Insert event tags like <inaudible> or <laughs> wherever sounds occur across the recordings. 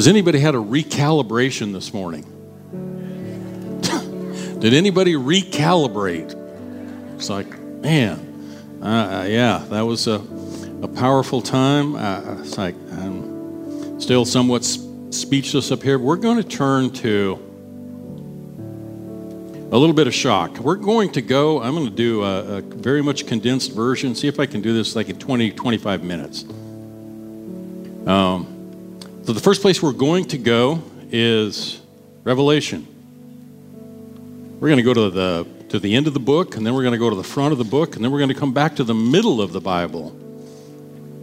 Has anybody had a recalibration this morning? <laughs> Did anybody recalibrate? It's like, man, uh, yeah, that was a, a powerful time. Uh, it's like, I'm still somewhat speechless up here. We're going to turn to a little bit of shock. We're going to go, I'm going to do a, a, very much condensed version, see if I can do this like in 20, 25 minutes. Um, so, the first place we're going to go is Revelation. We're going to go to the, to the end of the book, and then we're going to go to the front of the book, and then we're going to come back to the middle of the Bible.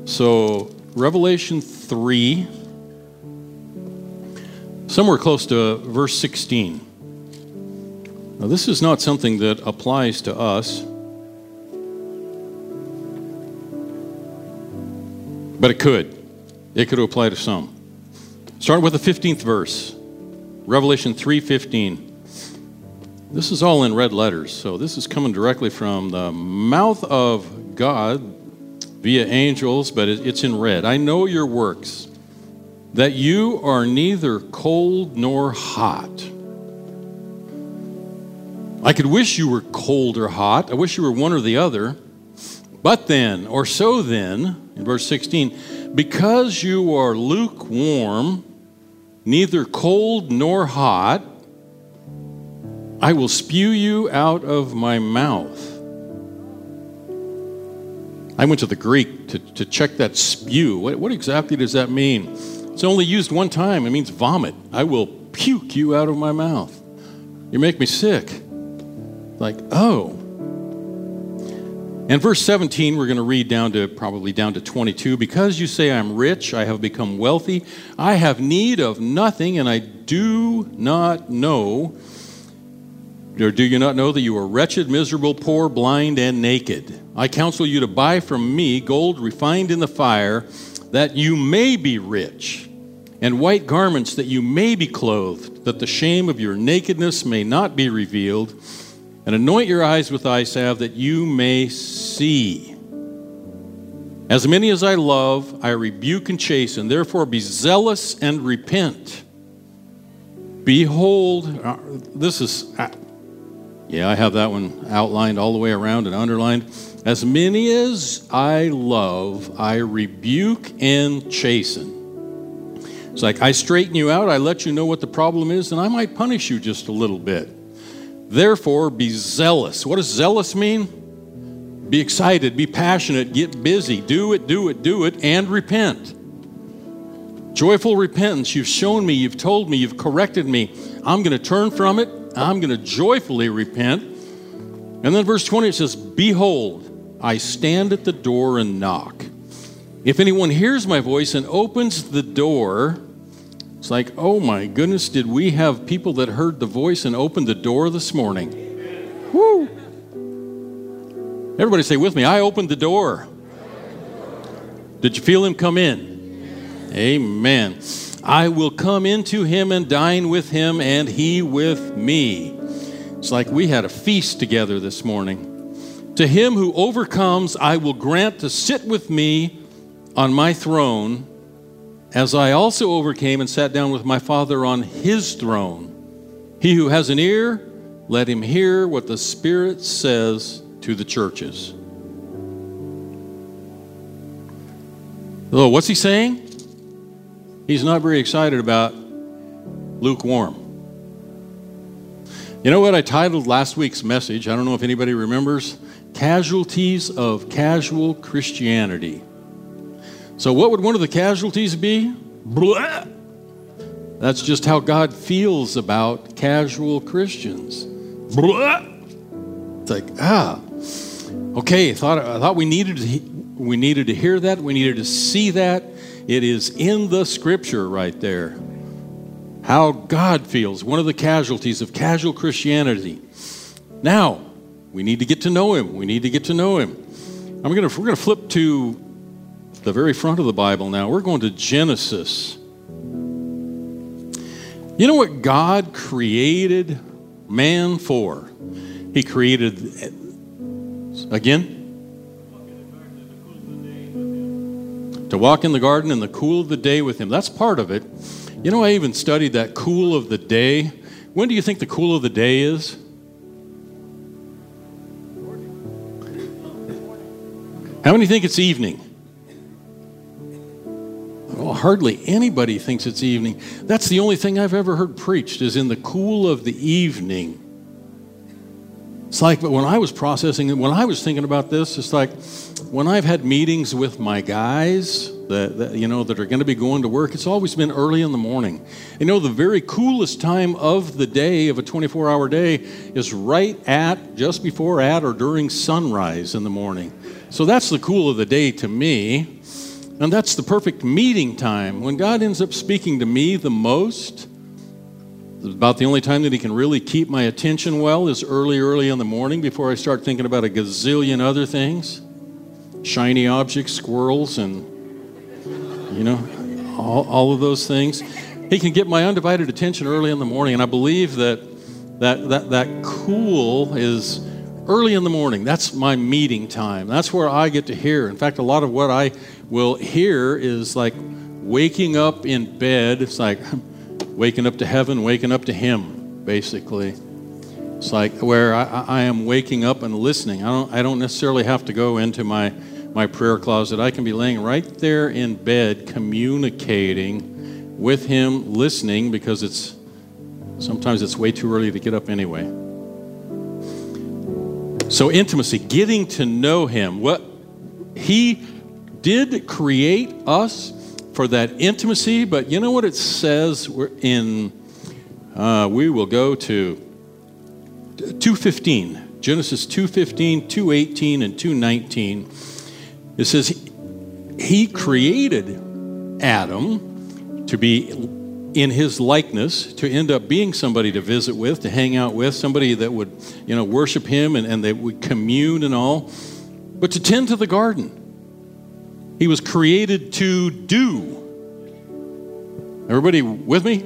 So, Revelation 3, somewhere close to verse 16. Now, this is not something that applies to us, but it could. It could apply to some. Starting with the 15th verse, Revelation 3:15. This is all in red letters, so this is coming directly from the mouth of God via angels, but it's in red. I know your works, that you are neither cold nor hot. I could wish you were cold or hot. I wish you were one or the other. But then, or so then, in verse 16, because you are lukewarm, neither cold nor hot, I will spew you out of my mouth. I went to the Greek to, to check that spew. What, what exactly does that mean? It's only used one time. It means vomit. I will puke you out of my mouth. You make me sick. Like, oh. And verse 17, we're going to read down to probably down to 22. Because you say, I'm rich, I have become wealthy, I have need of nothing, and I do not know. Or do you not know that you are wretched, miserable, poor, blind, and naked? I counsel you to buy from me gold refined in the fire, that you may be rich, and white garments that you may be clothed, that the shame of your nakedness may not be revealed and anoint your eyes with eye salve that you may see. As many as I love, I rebuke and chasten. Therefore, be zealous and repent. Behold, uh, this is, uh, yeah, I have that one outlined all the way around and underlined. As many as I love, I rebuke and chasten. It's like I straighten you out, I let you know what the problem is, and I might punish you just a little bit. Therefore, be zealous. What does zealous mean? Be excited, be passionate, get busy, do it, do it, do it, and repent. Joyful repentance. You've shown me, you've told me, you've corrected me. I'm going to turn from it. I'm going to joyfully repent. And then verse 20 it says, Behold, I stand at the door and knock. If anyone hears my voice and opens the door, it's like, oh my goodness, did we have people that heard the voice and opened the door this morning? Woo! Everybody say with me, I opened the door. Did you feel him come in? Amen. I will come into him and dine with him, and he with me. It's like we had a feast together this morning. To him who overcomes, I will grant to sit with me on my throne as I also overcame and sat down with my Father on his throne. He who has an ear, let him hear what the Spirit says to the churches. Oh, what's he saying? He's not very excited about lukewarm. You know what I titled last week's message? I don't know if anybody remembers. Casualties of Casual Christianity. So, what would one of the casualties be? Blah. That's just how God feels about casual Christians. Blah. It's like, ah, okay. I thought I thought we needed to, we needed to hear that. We needed to see that. It is in the Scripture right there. How God feels. One of the casualties of casual Christianity. Now, we need to get to know Him. We need to get to know Him. I'm gonna we're gonna flip to the very front of the Bible now. We're going to Genesis. You know what God created man for? He created, again? To walk in the garden in the cool of the day with Him. That's part of it. You know, I even studied that cool of the day. When do you think the cool of the day is? How many think it's evening? Hardly anybody thinks it's evening. That's the only thing I've ever heard preached is in the cool of the evening. It's like, when I was processing it, when I was thinking about this, it's like when I've had meetings with my guys that, that you know that are going to be going to work, it's always been early in the morning. You know, the very coolest time of the day of a 24-hour day is right at just before, at, or during sunrise in the morning. So that's the cool of the day to me, and that's the perfect meeting time when God ends up speaking to me the most about the only time that he can really keep my attention well is early, early in the morning before I start thinking about a gazillion other things shiny objects, squirrels, and, you know, all, all of those things. He can get my undivided attention early in the morning, and I believe that that, that, that cool is early in the morning. That's my meeting time. That's where I get to hear. In fact, a lot of what I will here is like waking up in bed. It's like, <laughs> waking up to heaven, waking up to Him, basically. It's like where I, I, am waking up and listening. I don't, I don't necessarily have to go into my, my prayer closet. I can be laying right there in bed, communicating with Him, listening, because it's sometimes it's way too early to get up anyway. So, intimacy, getting to know Him. What He did create us for that intimacy. But you know what it says We're in, uh, we will go to 215, Genesis 215, 218, and 219. It says, He created Adam to be in his likeness to end up being somebody to visit with, to hang out with, somebody that would, you know, worship him and, and they would commune and all, but to tend to the garden. He was created to do. Everybody with me?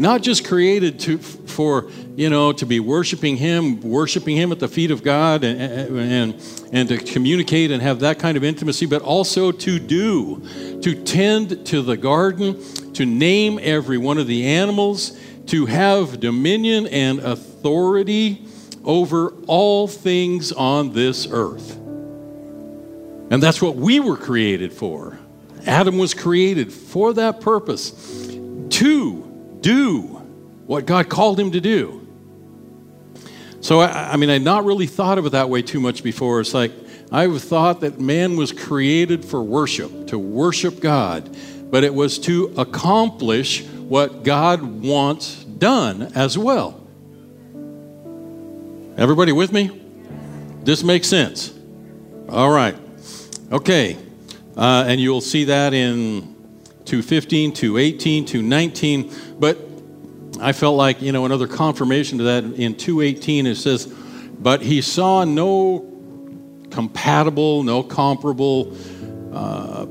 Not just created to, for, you know, to be worshiping Him, worshiping Him at the feet of God and, and, and to communicate and have that kind of intimacy, but also to do, to tend to the garden, to name every one of the animals, to have dominion and authority over all things on this earth. And that's what we were created for. Adam was created for that purpose to do what God called him to do. So, I, I mean, I'd not really thought of it that way too much before. It's like I've thought that man was created for worship, to worship God, but it was to accomplish what God wants done as well. Everybody with me? This makes sense. All right. Okay. Uh, and you'll see that in 215, 218, 219. But I felt like, you know, another confirmation to that in 218, it says, But he saw no compatible, no comparable, uh,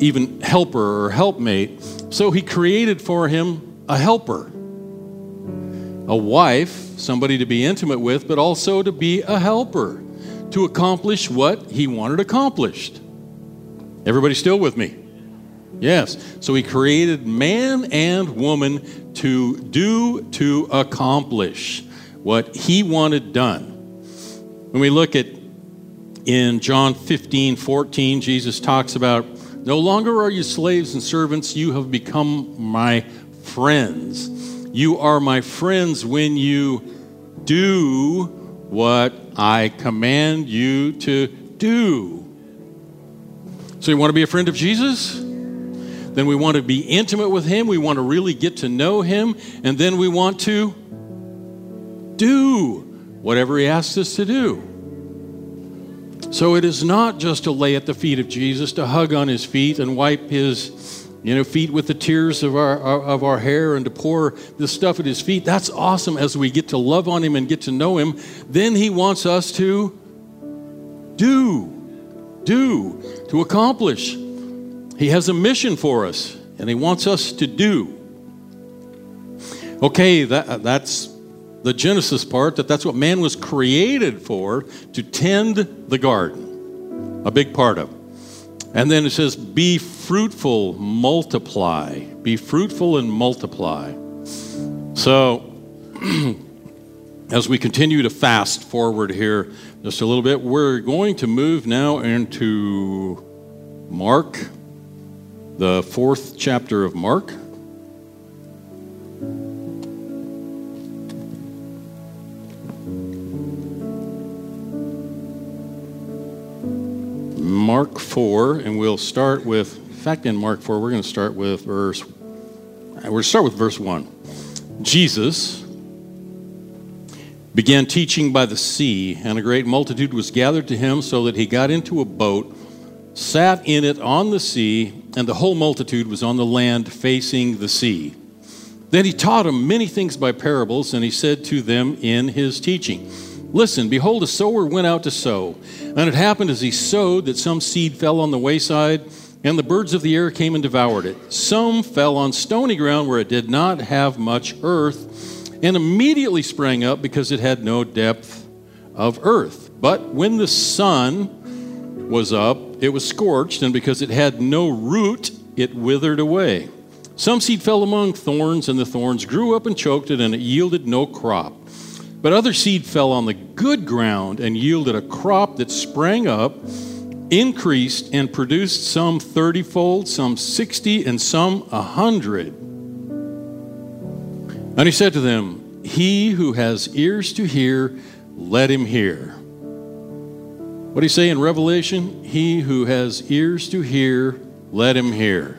even helper or helpmate. So he created for him a helper, a wife, somebody to be intimate with, but also to be a helper to accomplish what he wanted accomplished. Everybody still with me? Yes. So he created man and woman to do, to accomplish what he wanted done. When we look at in John 15, 14, Jesus talks about, No longer are you slaves and servants, you have become my friends. You are my friends when you do what I command you to do. So, you want to be a friend of Jesus? Then we want to be intimate with Him. We want to really get to know Him. And then we want to do whatever He asks us to do. So it is not just to lay at the feet of Jesus, to hug on His feet and wipe His you know, feet with the tears of our, of our hair and to pour the stuff at his feet. That's awesome as we get to love on him and get to know him. Then he wants us to do do, to accomplish. He has a mission for us, and He wants us to do. Okay, that, that's the Genesis part, that that's what man was created for, to tend the garden, a big part of it. And then it says, be fruitful, multiply. be fruitful and multiply. So, <clears throat> as we continue to fast forward here just a little bit, we're going to move now into Mark, the fourth chapter of Mark. Mark 4, and we'll start with, in fact, in Mark 4, we're going to start with verse, we're start with verse 1. Jesus began teaching by the sea, and a great multitude was gathered to him, so that he got into a boat, sat in it on the sea, and the whole multitude was on the land facing the sea. Then he taught them many things by parables, and he said to them in his teaching, Listen, behold, a sower went out to sow. And it happened as he sowed that some seed fell on the wayside, and the birds of the air came and devoured it. Some fell on stony ground where it did not have much earth, and immediately sprang up because it had no depth of earth. But when the sun was up, it was scorched, and because it had no root, it withered away. Some seed fell among thorns, and the thorns grew up and choked it, and it yielded no crop. But other seed fell on the good ground and yielded a crop that sprang up, increased, and produced some thirtyfold, some sixty, and some a hundred. And he said to them, He who has ears to hear, let him hear. What do you say in Revelation? He who has ears to hear, let him hear.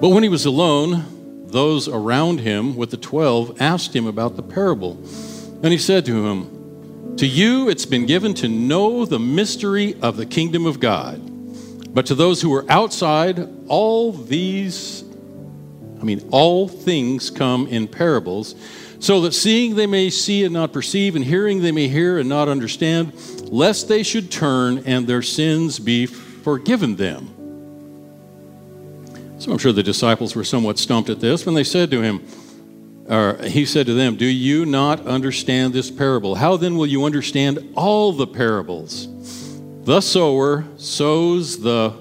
But when he was alone, those around him with the twelve asked him about the parable. And he said to him, To you it's been given to know the mystery of the kingdom of God. But to those who are outside, all these, I mean, all things come in parables, so that seeing they may see and not perceive, and hearing they may hear and not understand, lest they should turn and their sins be forgiven them. So I'm sure the disciples were somewhat stumped at this when they said to him, or he said to them, Do you not understand this parable? How then will you understand all the parables? The sower sows the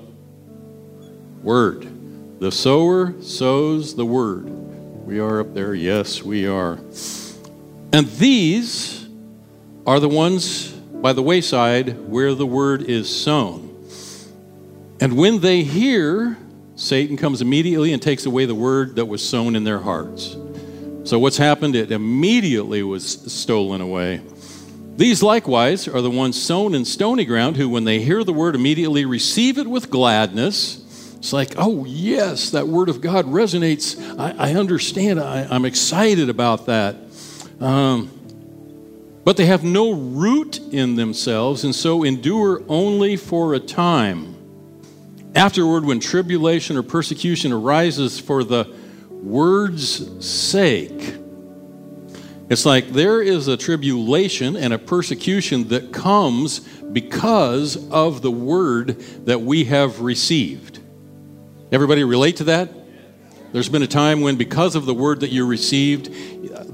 word. The sower sows the word. We are up there. Yes, we are. And these are the ones by the wayside where the word is sown. And when they hear, Satan comes immediately and takes away the word that was sown in their hearts. So, what's happened? It immediately was stolen away. These likewise are the ones sown in stony ground who, when they hear the word, immediately receive it with gladness. It's like, oh, yes, that word of God resonates. I, I understand. I, am excited about that. Um, but they have no root in themselves and so endure only for a time. Afterward, when tribulation or persecution arises for the word's sake, it's like there is a tribulation and a persecution that comes because of the word that we have received. Everybody relate to that? There's been a time when, because of the word that you received,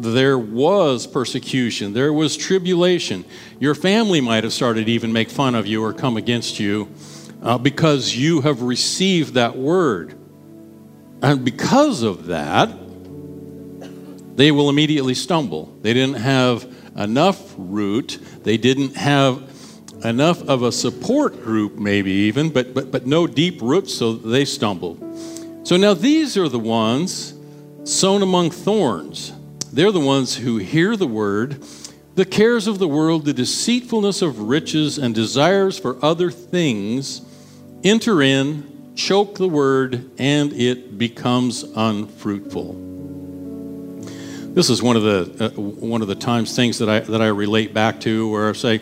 there was persecution, there was tribulation. Your family might have started to even make fun of you or come against you uh, because you have received that word. And because of that, they will immediately stumble. They didn't have enough root, they didn't have enough of a support group, maybe even, but, but, but no deep roots, so they stumbled. So now these are the ones sown among thorns. They're the ones who hear the word, the cares of the world, the deceitfulness of riches, and desires for other things enter in, choke the word, and it becomes unfruitful. This is one of the uh, one of the times things that I that I relate back to where I say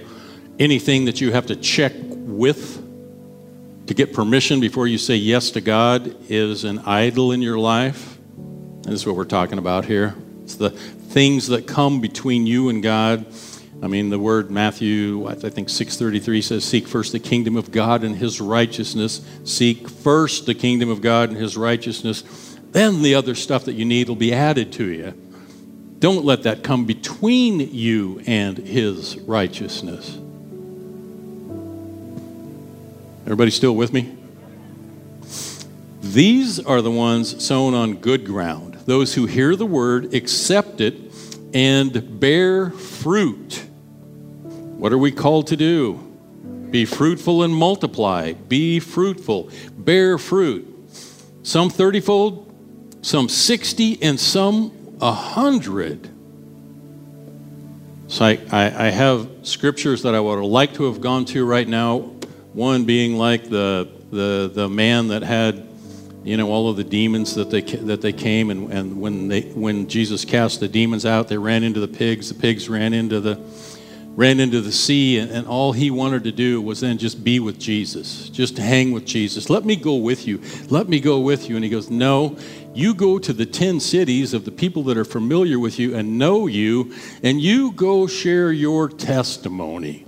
anything that you have to check with to get permission before you say yes to God is an idol in your life. And this is what we're talking about here. It's the things that come between you and God I mean, the word Matthew, I think 633 says, Seek first the kingdom of God and his righteousness. Seek first the kingdom of God and his righteousness. Then the other stuff that you need will be added to you. Don't let that come between you and his righteousness. Everybody still with me? These are the ones sown on good ground, those who hear the word, accept it, and bear fruit. What are we called to do? Be fruitful and multiply. Be fruitful. Bear fruit. Some 30 fold, some 60, and some 100. So I, I, I, have scriptures that I would like to have gone to right now. One being like the, the, the man that had you know all of the demons that they that they came and, and when they when Jesus cast the demons out they ran into the pigs the pigs ran into the ran into the sea and, and all he wanted to do was then just be with Jesus just hang with Jesus. Let me go with you. Let me go with you. And he goes no you go to the 10 cities of the people that are familiar with you and know you and you go share your testimony.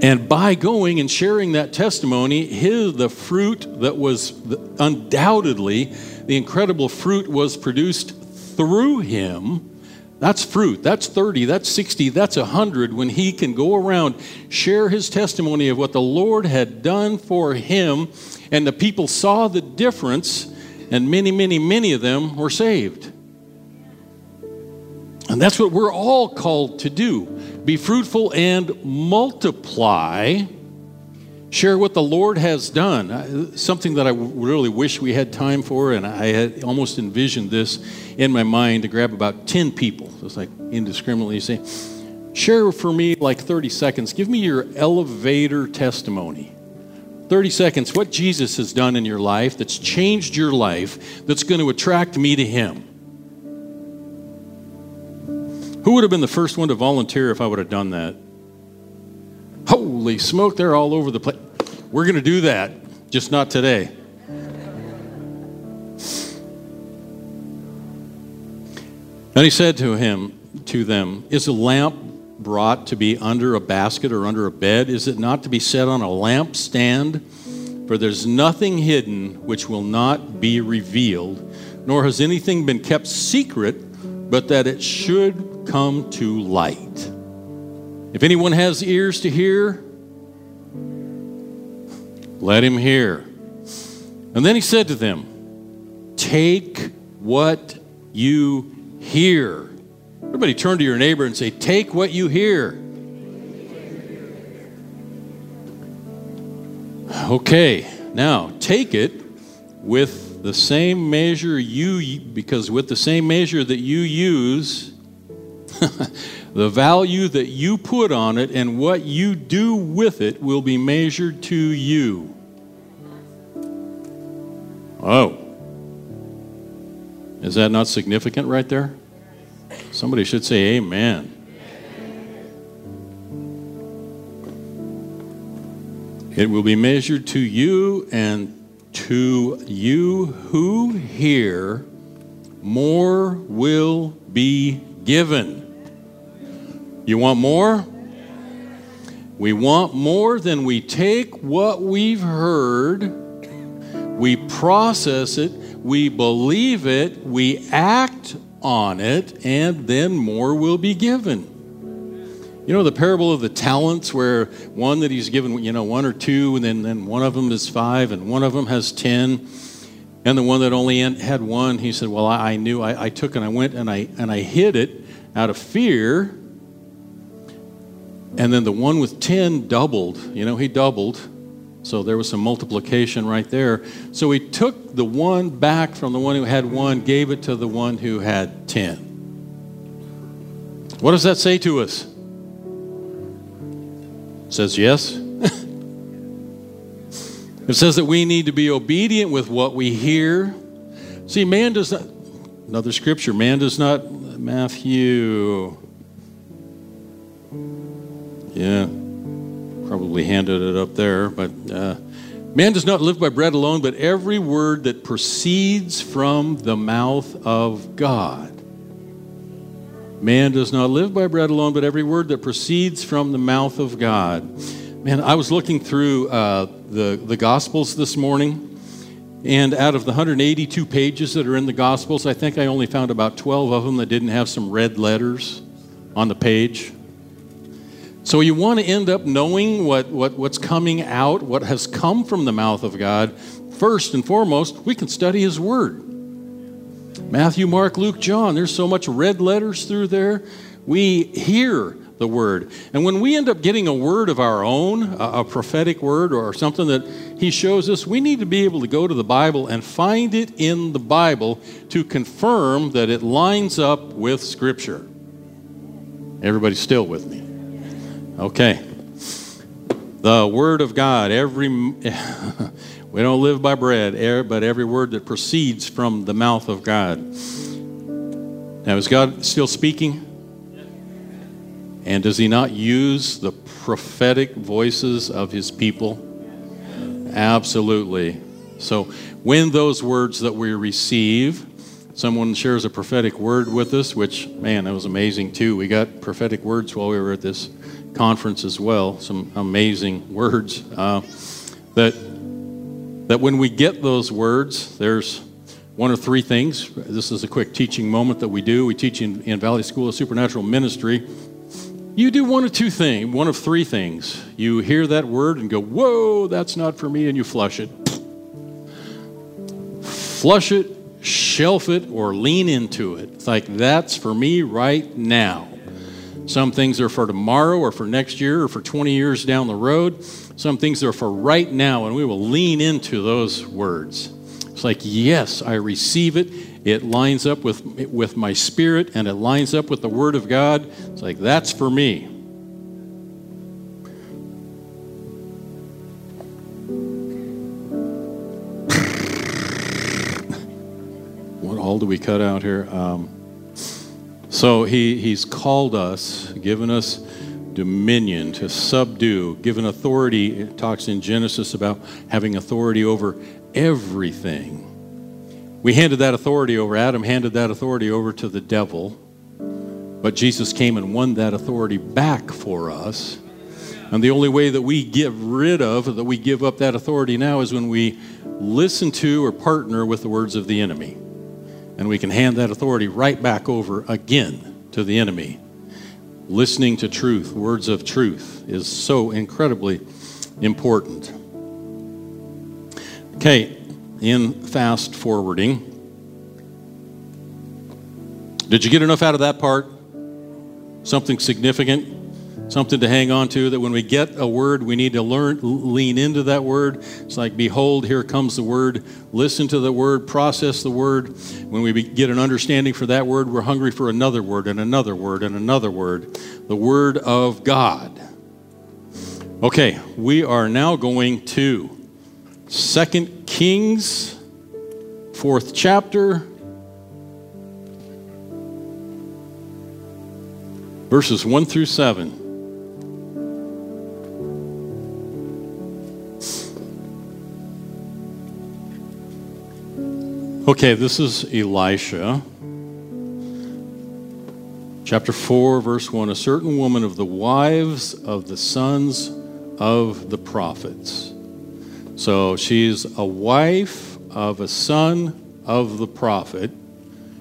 And by going and sharing that testimony, his, the fruit that was undoubtedly the incredible fruit was produced through him. That's fruit. That's 30, that's 60, that's 100 when he can go around, share his testimony of what the Lord had done for him, and the people saw the difference, and many, many, many of them were saved. And that's what we're all called to do be fruitful and multiply. Share what the Lord has done. Something that I really wish we had time for, and I had almost envisioned this in my mind to grab about 10 people, just like indiscriminately say, share for me like 30 seconds. Give me your elevator testimony. 30 seconds, what Jesus has done in your life that's changed your life, that's going to attract me to Him. Who would have been the first one to volunteer if I would have done that? Holy smoke, they're all over the place. We're going to do that, just not today. And he said to him, to them, Is a lamp brought to be under a basket or under a bed? Is it not to be set on a lampstand? For there's nothing hidden which will not be revealed, nor has anything been kept secret but that it should come to light. If anyone has ears to hear, let him hear. And then he said to them, Take what you hear. Everybody turn to your neighbor and say, Take what you hear. Okay, now take it with the same measure you, because with the same measure that you use, <laughs> the value that you put on it and what you do with it will be measured to you. Oh. Is that not significant right there? Somebody should say amen. It will be measured to you and to you who hear, more will be given. You want more? We want more than we take what we've heard, we process it, we believe it, we act on it, and then more will be given. You know the parable of the talents where one that he's given, you know, one or two, and then, then one of them is five, and one of them has ten. And the one that only had one, he said, Well, I, I knew I, I took and I went and I and I hid it out of fear. And then the one with ten doubled, you know, he doubled. So there was some multiplication right there. So he took the one back from the one who had one, gave it to the one who had ten. What does that say to us? It says yes. <laughs> it says that we need to be obedient with what we hear. See, man does not, another scripture, man does not, Matthew, yeah, probably handed it up there, but uh, man does not live by bread alone, but every word that proceeds from the mouth of God. Man does not live by bread alone, but every word that proceeds from the mouth of God. Man, I was looking through uh, the, the Gospels this morning, and out of the 182 pages that are in the Gospels, I think I only found about 12 of them that didn't have some red letters on the page. So you want to end up knowing what, what, what's coming out, what has come from the mouth of God. First and foremost, we can study His Word. Matthew, Mark, Luke, John, there's so much red letters through there. We hear the word. And when we end up getting a word of our own, a, a, prophetic word or something that he shows us, we need to be able to go to the Bible and find it in the Bible to confirm that it lines up with Scripture. Everybody's still with me? Okay. The Word of God, every. <laughs> we don't live by bread, but every word that proceeds from the mouth of God. Now, is God still speaking? And does he not use the prophetic voices of his people? Absolutely. So when those words that we receive, someone shares a prophetic word with us, which, man, that was amazing too. We got prophetic words while we were at this conference as well, some amazing words. Uh, that, that when we get those words, there's one or three things. This is a quick teaching moment that we do. We teach in, in Valley School of Supernatural Ministry you do one of two things, one of three things. You hear that word and go, Whoa, that's not for me, and you flush it. Flush it, shelf it, or lean into it. It's like, That's for me right now. Some things are for tomorrow or for next year or for 20 years down the road. Some things are for right now, and we will lean into those words. It's like, Yes, I receive it. It lines up with, with my spirit and it lines up with the Word of God. It's like, that's for me. <laughs> what all do we cut out here? Um, so he, he's called us, given us dominion to subdue, given authority. It talks in Genesis about having authority over everything. We handed that authority over, Adam handed that authority over to the devil, but Jesus came and won that authority back for us. And the only way that we get rid of, that we give up that authority now, is when we listen to or partner with the words of the enemy. And we can hand that authority right back over again to the enemy. Listening to truth, words of truth, is so incredibly important. Okay, in fast forwarding. Did you get enough out of that part? Something significant? Something to hang on to that when we get a word, we need to learn, lean into that word. It's like, behold, here comes the word. Listen to the word, process the word. When we get an understanding for that word, we're hungry for another word and another word and another word. The word of God. Okay, we are now going to Second Kings, fourth chapter, verses 1 through 7. Okay, this is Elisha. Chapter 4, verse 1 A certain woman of the wives of the sons of the prophets so she's a wife of a son of the prophet,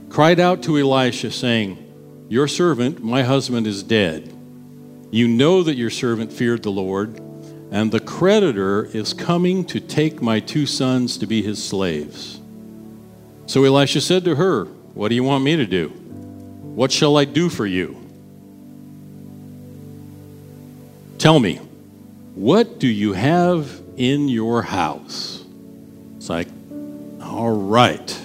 cried out to Elisha, saying, Your servant, my husband, is dead. You know that your servant feared the Lord, and the creditor is coming to take my two sons to be his slaves. So Elisha said to her, What do you want me to do? What shall I do for you? Tell me, what do you have in your house. It's like, all right.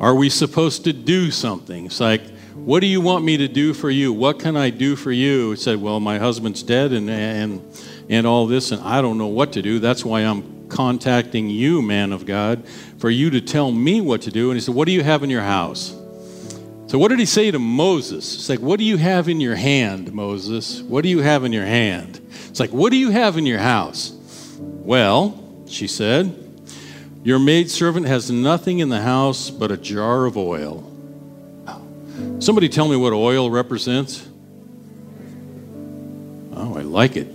Are we supposed to do something? It's like, what do you want me to do for you? What can I do for you? He said, well, my husband's dead and, and, and all this, and I don't know what to do. That's why I'm contacting you, man of God, for you to tell me what to do. And he said, what do you have in your house? So, what did he say to Moses? It's like, what do you have in your hand, Moses? What do you have in your hand? It's like, what do you have in your house? Well, she said, your maidservant has nothing in the house but a jar of oil. Somebody tell me what oil represents. Oh, I like it.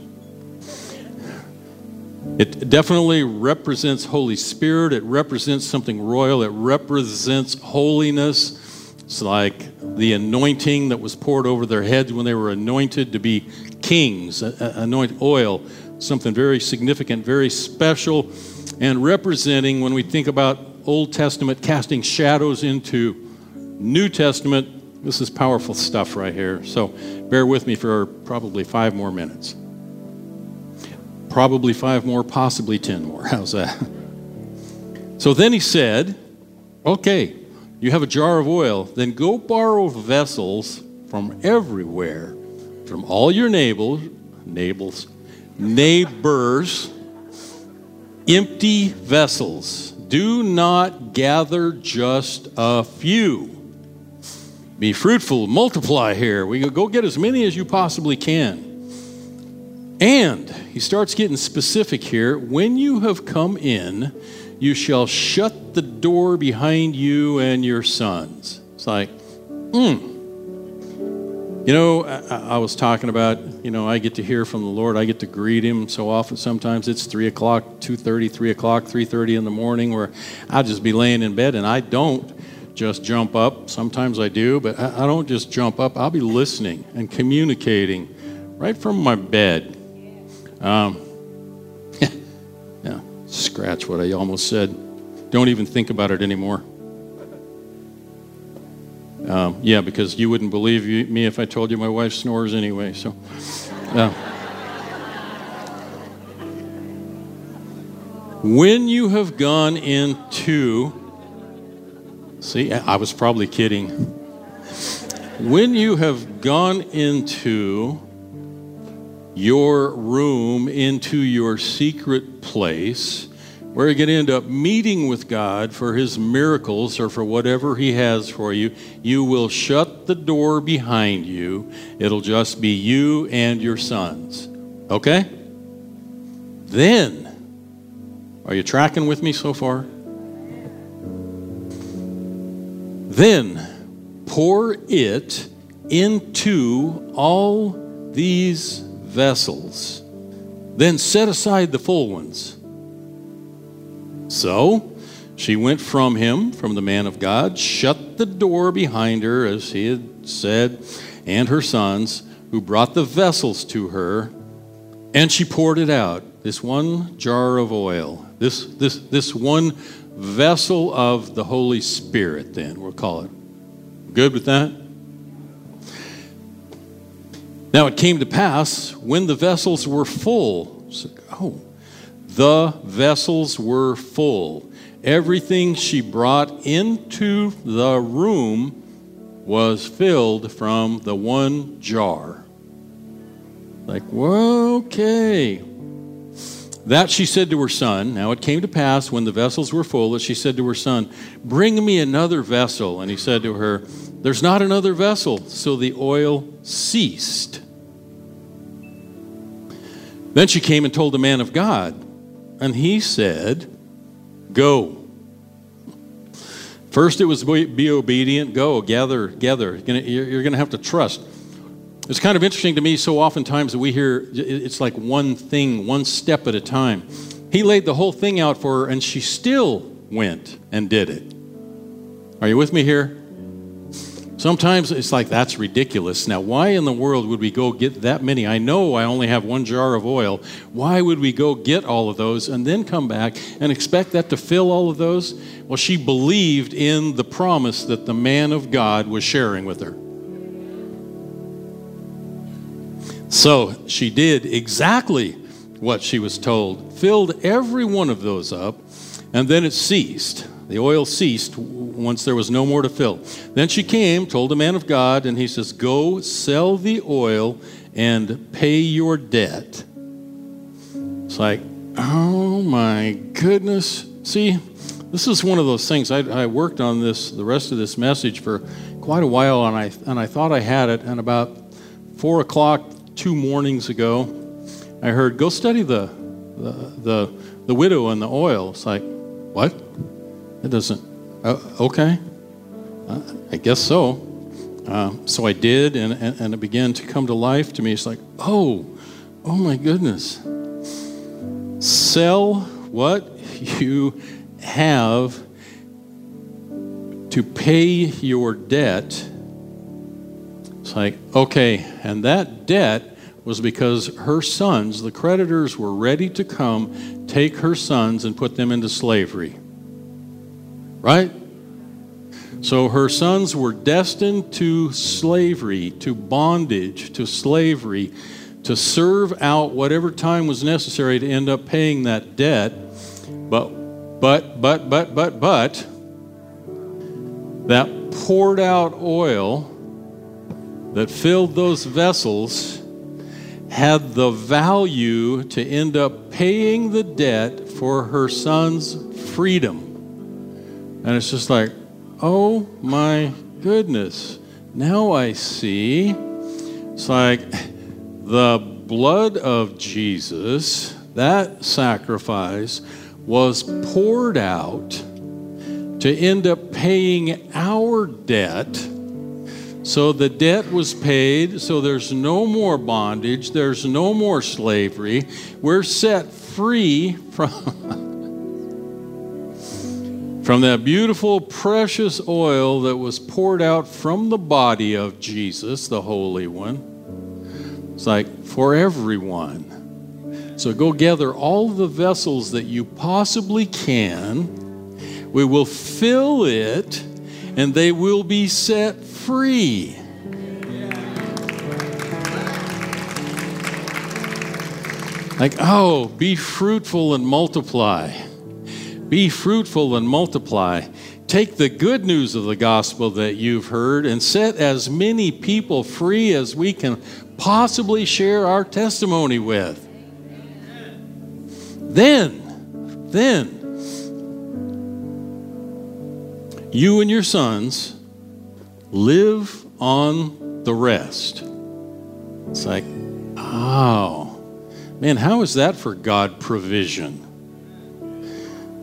It definitely represents Holy Spirit. It represents something royal. It represents holiness. It's like the anointing that was poured over their heads when they were anointed to be kings, anoint oil, something very significant, very special, and representing when we think about Old Testament casting shadows into New Testament. This is powerful stuff right here. So bear with me for probably five more minutes. Probably five more, possibly 10 more. <laughs> How's that? So then he said, Okay, you have a jar of oil, then go borrow vessels from everywhere, from all your neighbors, neighbors, neighbors, empty vessels. Do not gather just a few. Be fruitful, multiply here. We go get as many as you possibly can. And he starts getting specific here. When you have come in, you shall shut the door behind you and your sons. It's like, hmm. You know, I, I, was talking about, you know, I get to hear from the Lord. I get to greet Him so often. Sometimes it's 3 o'clock, 2.30, 3 o'clock, 3.30 in the morning where I'll just be laying in bed and I don't just jump up. Sometimes I do, but I, I don't just jump up. I'll be listening and communicating right from my bed. Um, <laughs> yeah, scratch what I almost said. Don't even think about it anymore. Um, yeah, because you wouldn't believe you, me if I told you my wife snores anyway. So, uh, when you have gone into, see, I was probably kidding. When you have gone into your room, into your secret place, where you're going to end up meeting with God for his miracles or for whatever he has for you, you will shut the door behind you. It'll just be you and your sons. Okay? Then, are you tracking with me so far? Then, pour it into all these vessels. Then set aside the full ones so she went from him, from the man of God, shut the door behind her, as he had said, and her sons, who brought the vessels to her, and she poured it out. This one jar of oil, this, this, this one vessel of the Holy Spirit, then we'll call it. Good with that? Now it came to pass when the vessels were full. So, oh, the vessels were full. Everything she brought into the room was filled from the one jar. Like, whoa, okay. That she said to her son. Now it came to pass when the vessels were full that she said to her son, Bring me another vessel. And he said to her, There's not another vessel. So the oil ceased. Then she came and told the man of God. And he said, Go. First, it was be obedient, go, gather, gather. You're going to have to trust. It's kind of interesting to me, so oftentimes we hear it's like one thing, one step at a time. He laid the whole thing out for her, and she still went and did it. Are you with me here? Sometimes it's like, that's ridiculous. Now, why in the world would we go get that many? I know I only have one jar of oil. Why would we go get all of those and then come back and expect that to fill all of those? Well, she believed in the promise that the man of God was sharing with her. So she did exactly what she was told, filled every one of those up, and then it ceased. The oil ceased once there was no more to fill. Then she came, told the man of God, and he says, Go sell the oil and pay your debt. It's like, oh my goodness. See, this is one of those things. I, I worked on this, the rest of this message for quite a while, and I, and I thought I had it. And about four o'clock, two mornings ago, I heard, Go study the, the, the, the widow and the oil. It's like, what? It doesn't, uh, okay, uh, I guess so. Uh, so I did, and, and, and, it began to come to life to me. It's like, oh, oh my goodness. Sell what you have to pay your debt. It's like, okay, and that debt was because her sons, the creditors, were ready to come, take her sons, and put them into slavery. Right? So her sons were destined to slavery, to bondage, to slavery, to serve out whatever time was necessary to end up paying that debt. But, but, but, but, but, but, that poured out oil that filled those vessels had the value to end up paying the debt for her son's freedom. And it's just like, oh my goodness. Now I see. It's like the blood of Jesus, that sacrifice, was poured out to end up paying our debt. So the debt was paid, so there's no more bondage, there's no more slavery. We're set free <laughs> from. From that beautiful, precious oil that was poured out from the body of Jesus, the Holy One. It's like for everyone. So go gather all the vessels that you possibly can. We will fill it, and they will be set free. Like, oh, be fruitful and multiply. Be fruitful and multiply. Take the good news of the gospel that you've heard and set as many people free as we can possibly share our testimony with. Then, then, you and your sons live on the rest. It's like, oh, man, how is that for God provision?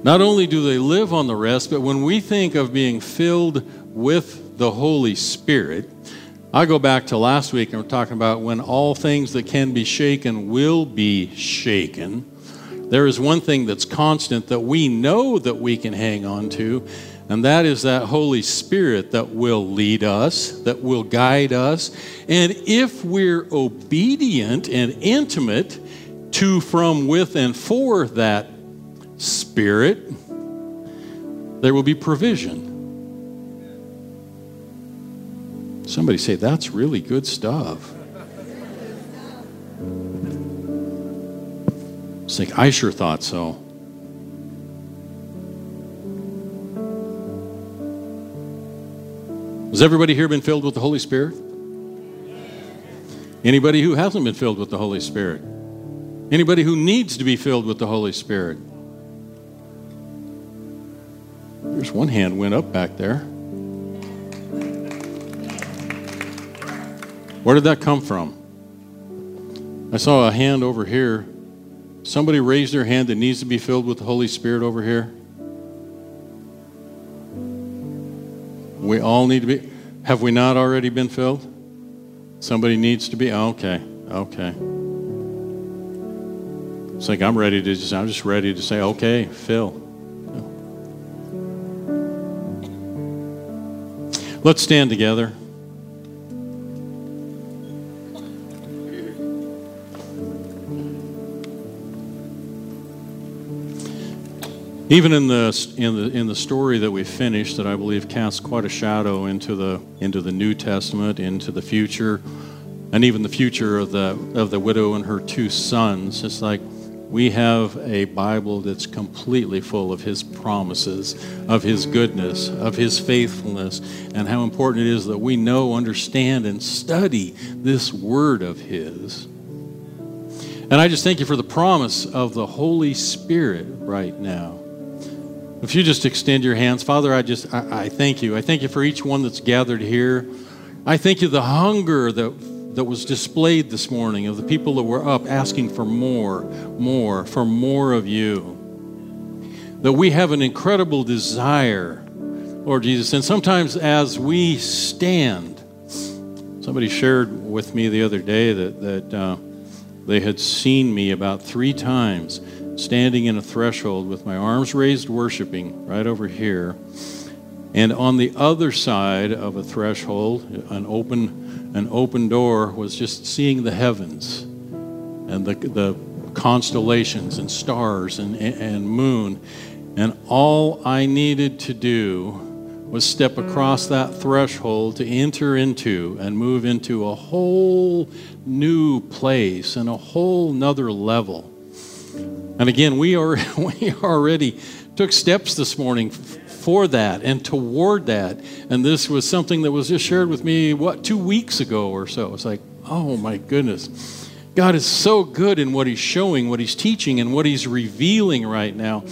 Not only do they live on the rest, but when we think of being filled with the Holy Spirit, I go back to last week and we're talking about when all things that can be shaken will be shaken. There is one thing that's constant that we know that we can hang on to, and that is that Holy Spirit that will lead us, that will guide us. And if we're obedient and intimate to, from, with, and for that Spirit, there will be provision. Somebody say, That's really good stuff. It's like, I sure thought so. Has everybody here been filled with the Holy Spirit? Anybody who hasn't been filled with the Holy Spirit? Anybody who needs to be filled with the Holy Spirit? There's one hand went up back there. Where did that come from? I saw a hand over here. Somebody raised their hand that needs to be filled with the Holy Spirit over here. We all need to be. Have we not already been filled? Somebody needs to be. Okay, okay. It's like I'm ready to just. I'm just ready to say, okay, fill. Let's stand together. Even in the, in the, in the story that we finished, that I believe casts quite a shadow into the, into the New Testament, into the future, and even the future of the, of the widow and her two sons, it's like we have a Bible that's completely full of His promises, of His goodness, of His faithfulness, and how important it is that we know, understand, and study this Word of His. And I just thank you for the promise of the Holy Spirit right now. If you just extend your hands, Father, I just I, I thank you. I thank you for each one that's gathered here. I thank you the hunger that that was displayed this morning of the people that were up asking for more, more, for more of you. That we have an incredible desire, Lord Jesus. And sometimes as we stand, somebody shared with me the other day that, that uh, they had seen me about three times standing in a threshold with my arms raised, worshiping right over here. And on the other side of a threshold, an open an open door was just seeing the heavens and the, the constellations and stars and, and moon. And all I needed to do was step across that threshold to enter into and move into a whole new place and a whole nother level. And again, we are <laughs> we already took steps this morning for that and toward that. And this was something that was just shared with me, what, two weeks ago or so. It's like, oh my goodness. God is so good in what He's showing, what He's teaching, and what He's revealing right now.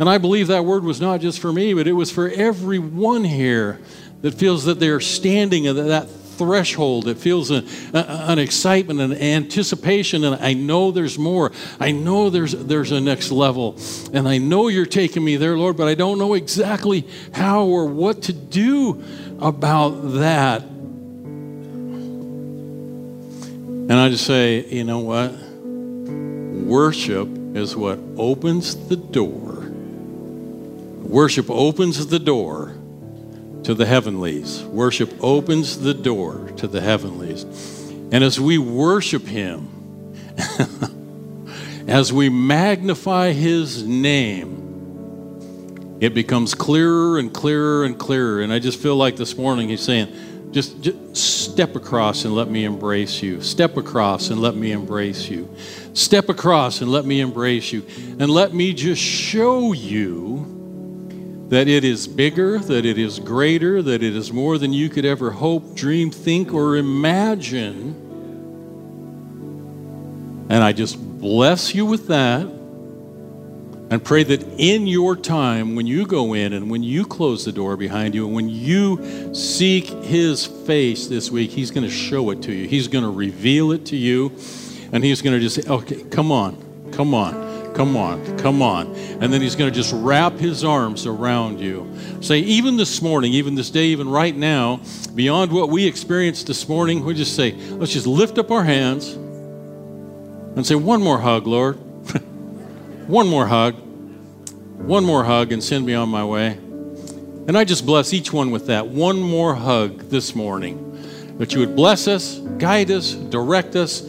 And I believe that word was not just for me, but it was for everyone here that feels that they're standing at that threshold. It feels a, a, an excitement, an anticipation, and I know there's more. I know there's there's a next level, and I know you're taking me there, Lord, but I don't know exactly how or what to do about that. And I just say, you know what? Worship is what opens the door. Worship opens the door to the heavenlies. Worship opens the door to the heavenlies. And as we worship Him, <laughs> as we magnify His name, it becomes clearer and clearer and clearer. And I just feel like this morning He's saying, just, just step across and let me embrace you. Step across and let me embrace you. Step across and let me embrace you. And let me just show you that it is bigger, that it is greater, that it is more than you could ever hope, dream, think, or imagine. And I just bless you with that and pray that in your time, when you go in and when you close the door behind you and when you seek His face this week, He's going to show it to you. He's going to reveal it to you. And He's going to just say, okay, come on, come on. Come on, come on. And then he's going to just wrap his arms around you. Say, even this morning, even this day, even right now, beyond what we experienced this morning, we just say, let's just lift up our hands and say, one more hug, Lord. <laughs> one more hug. One more hug and send me on my way. And I just bless each one with that one more hug this morning. That you would bless us, guide us, direct us,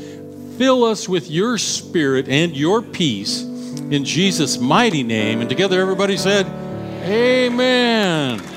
fill us with your spirit and your peace in Jesus' mighty name. And together everybody said, Amen.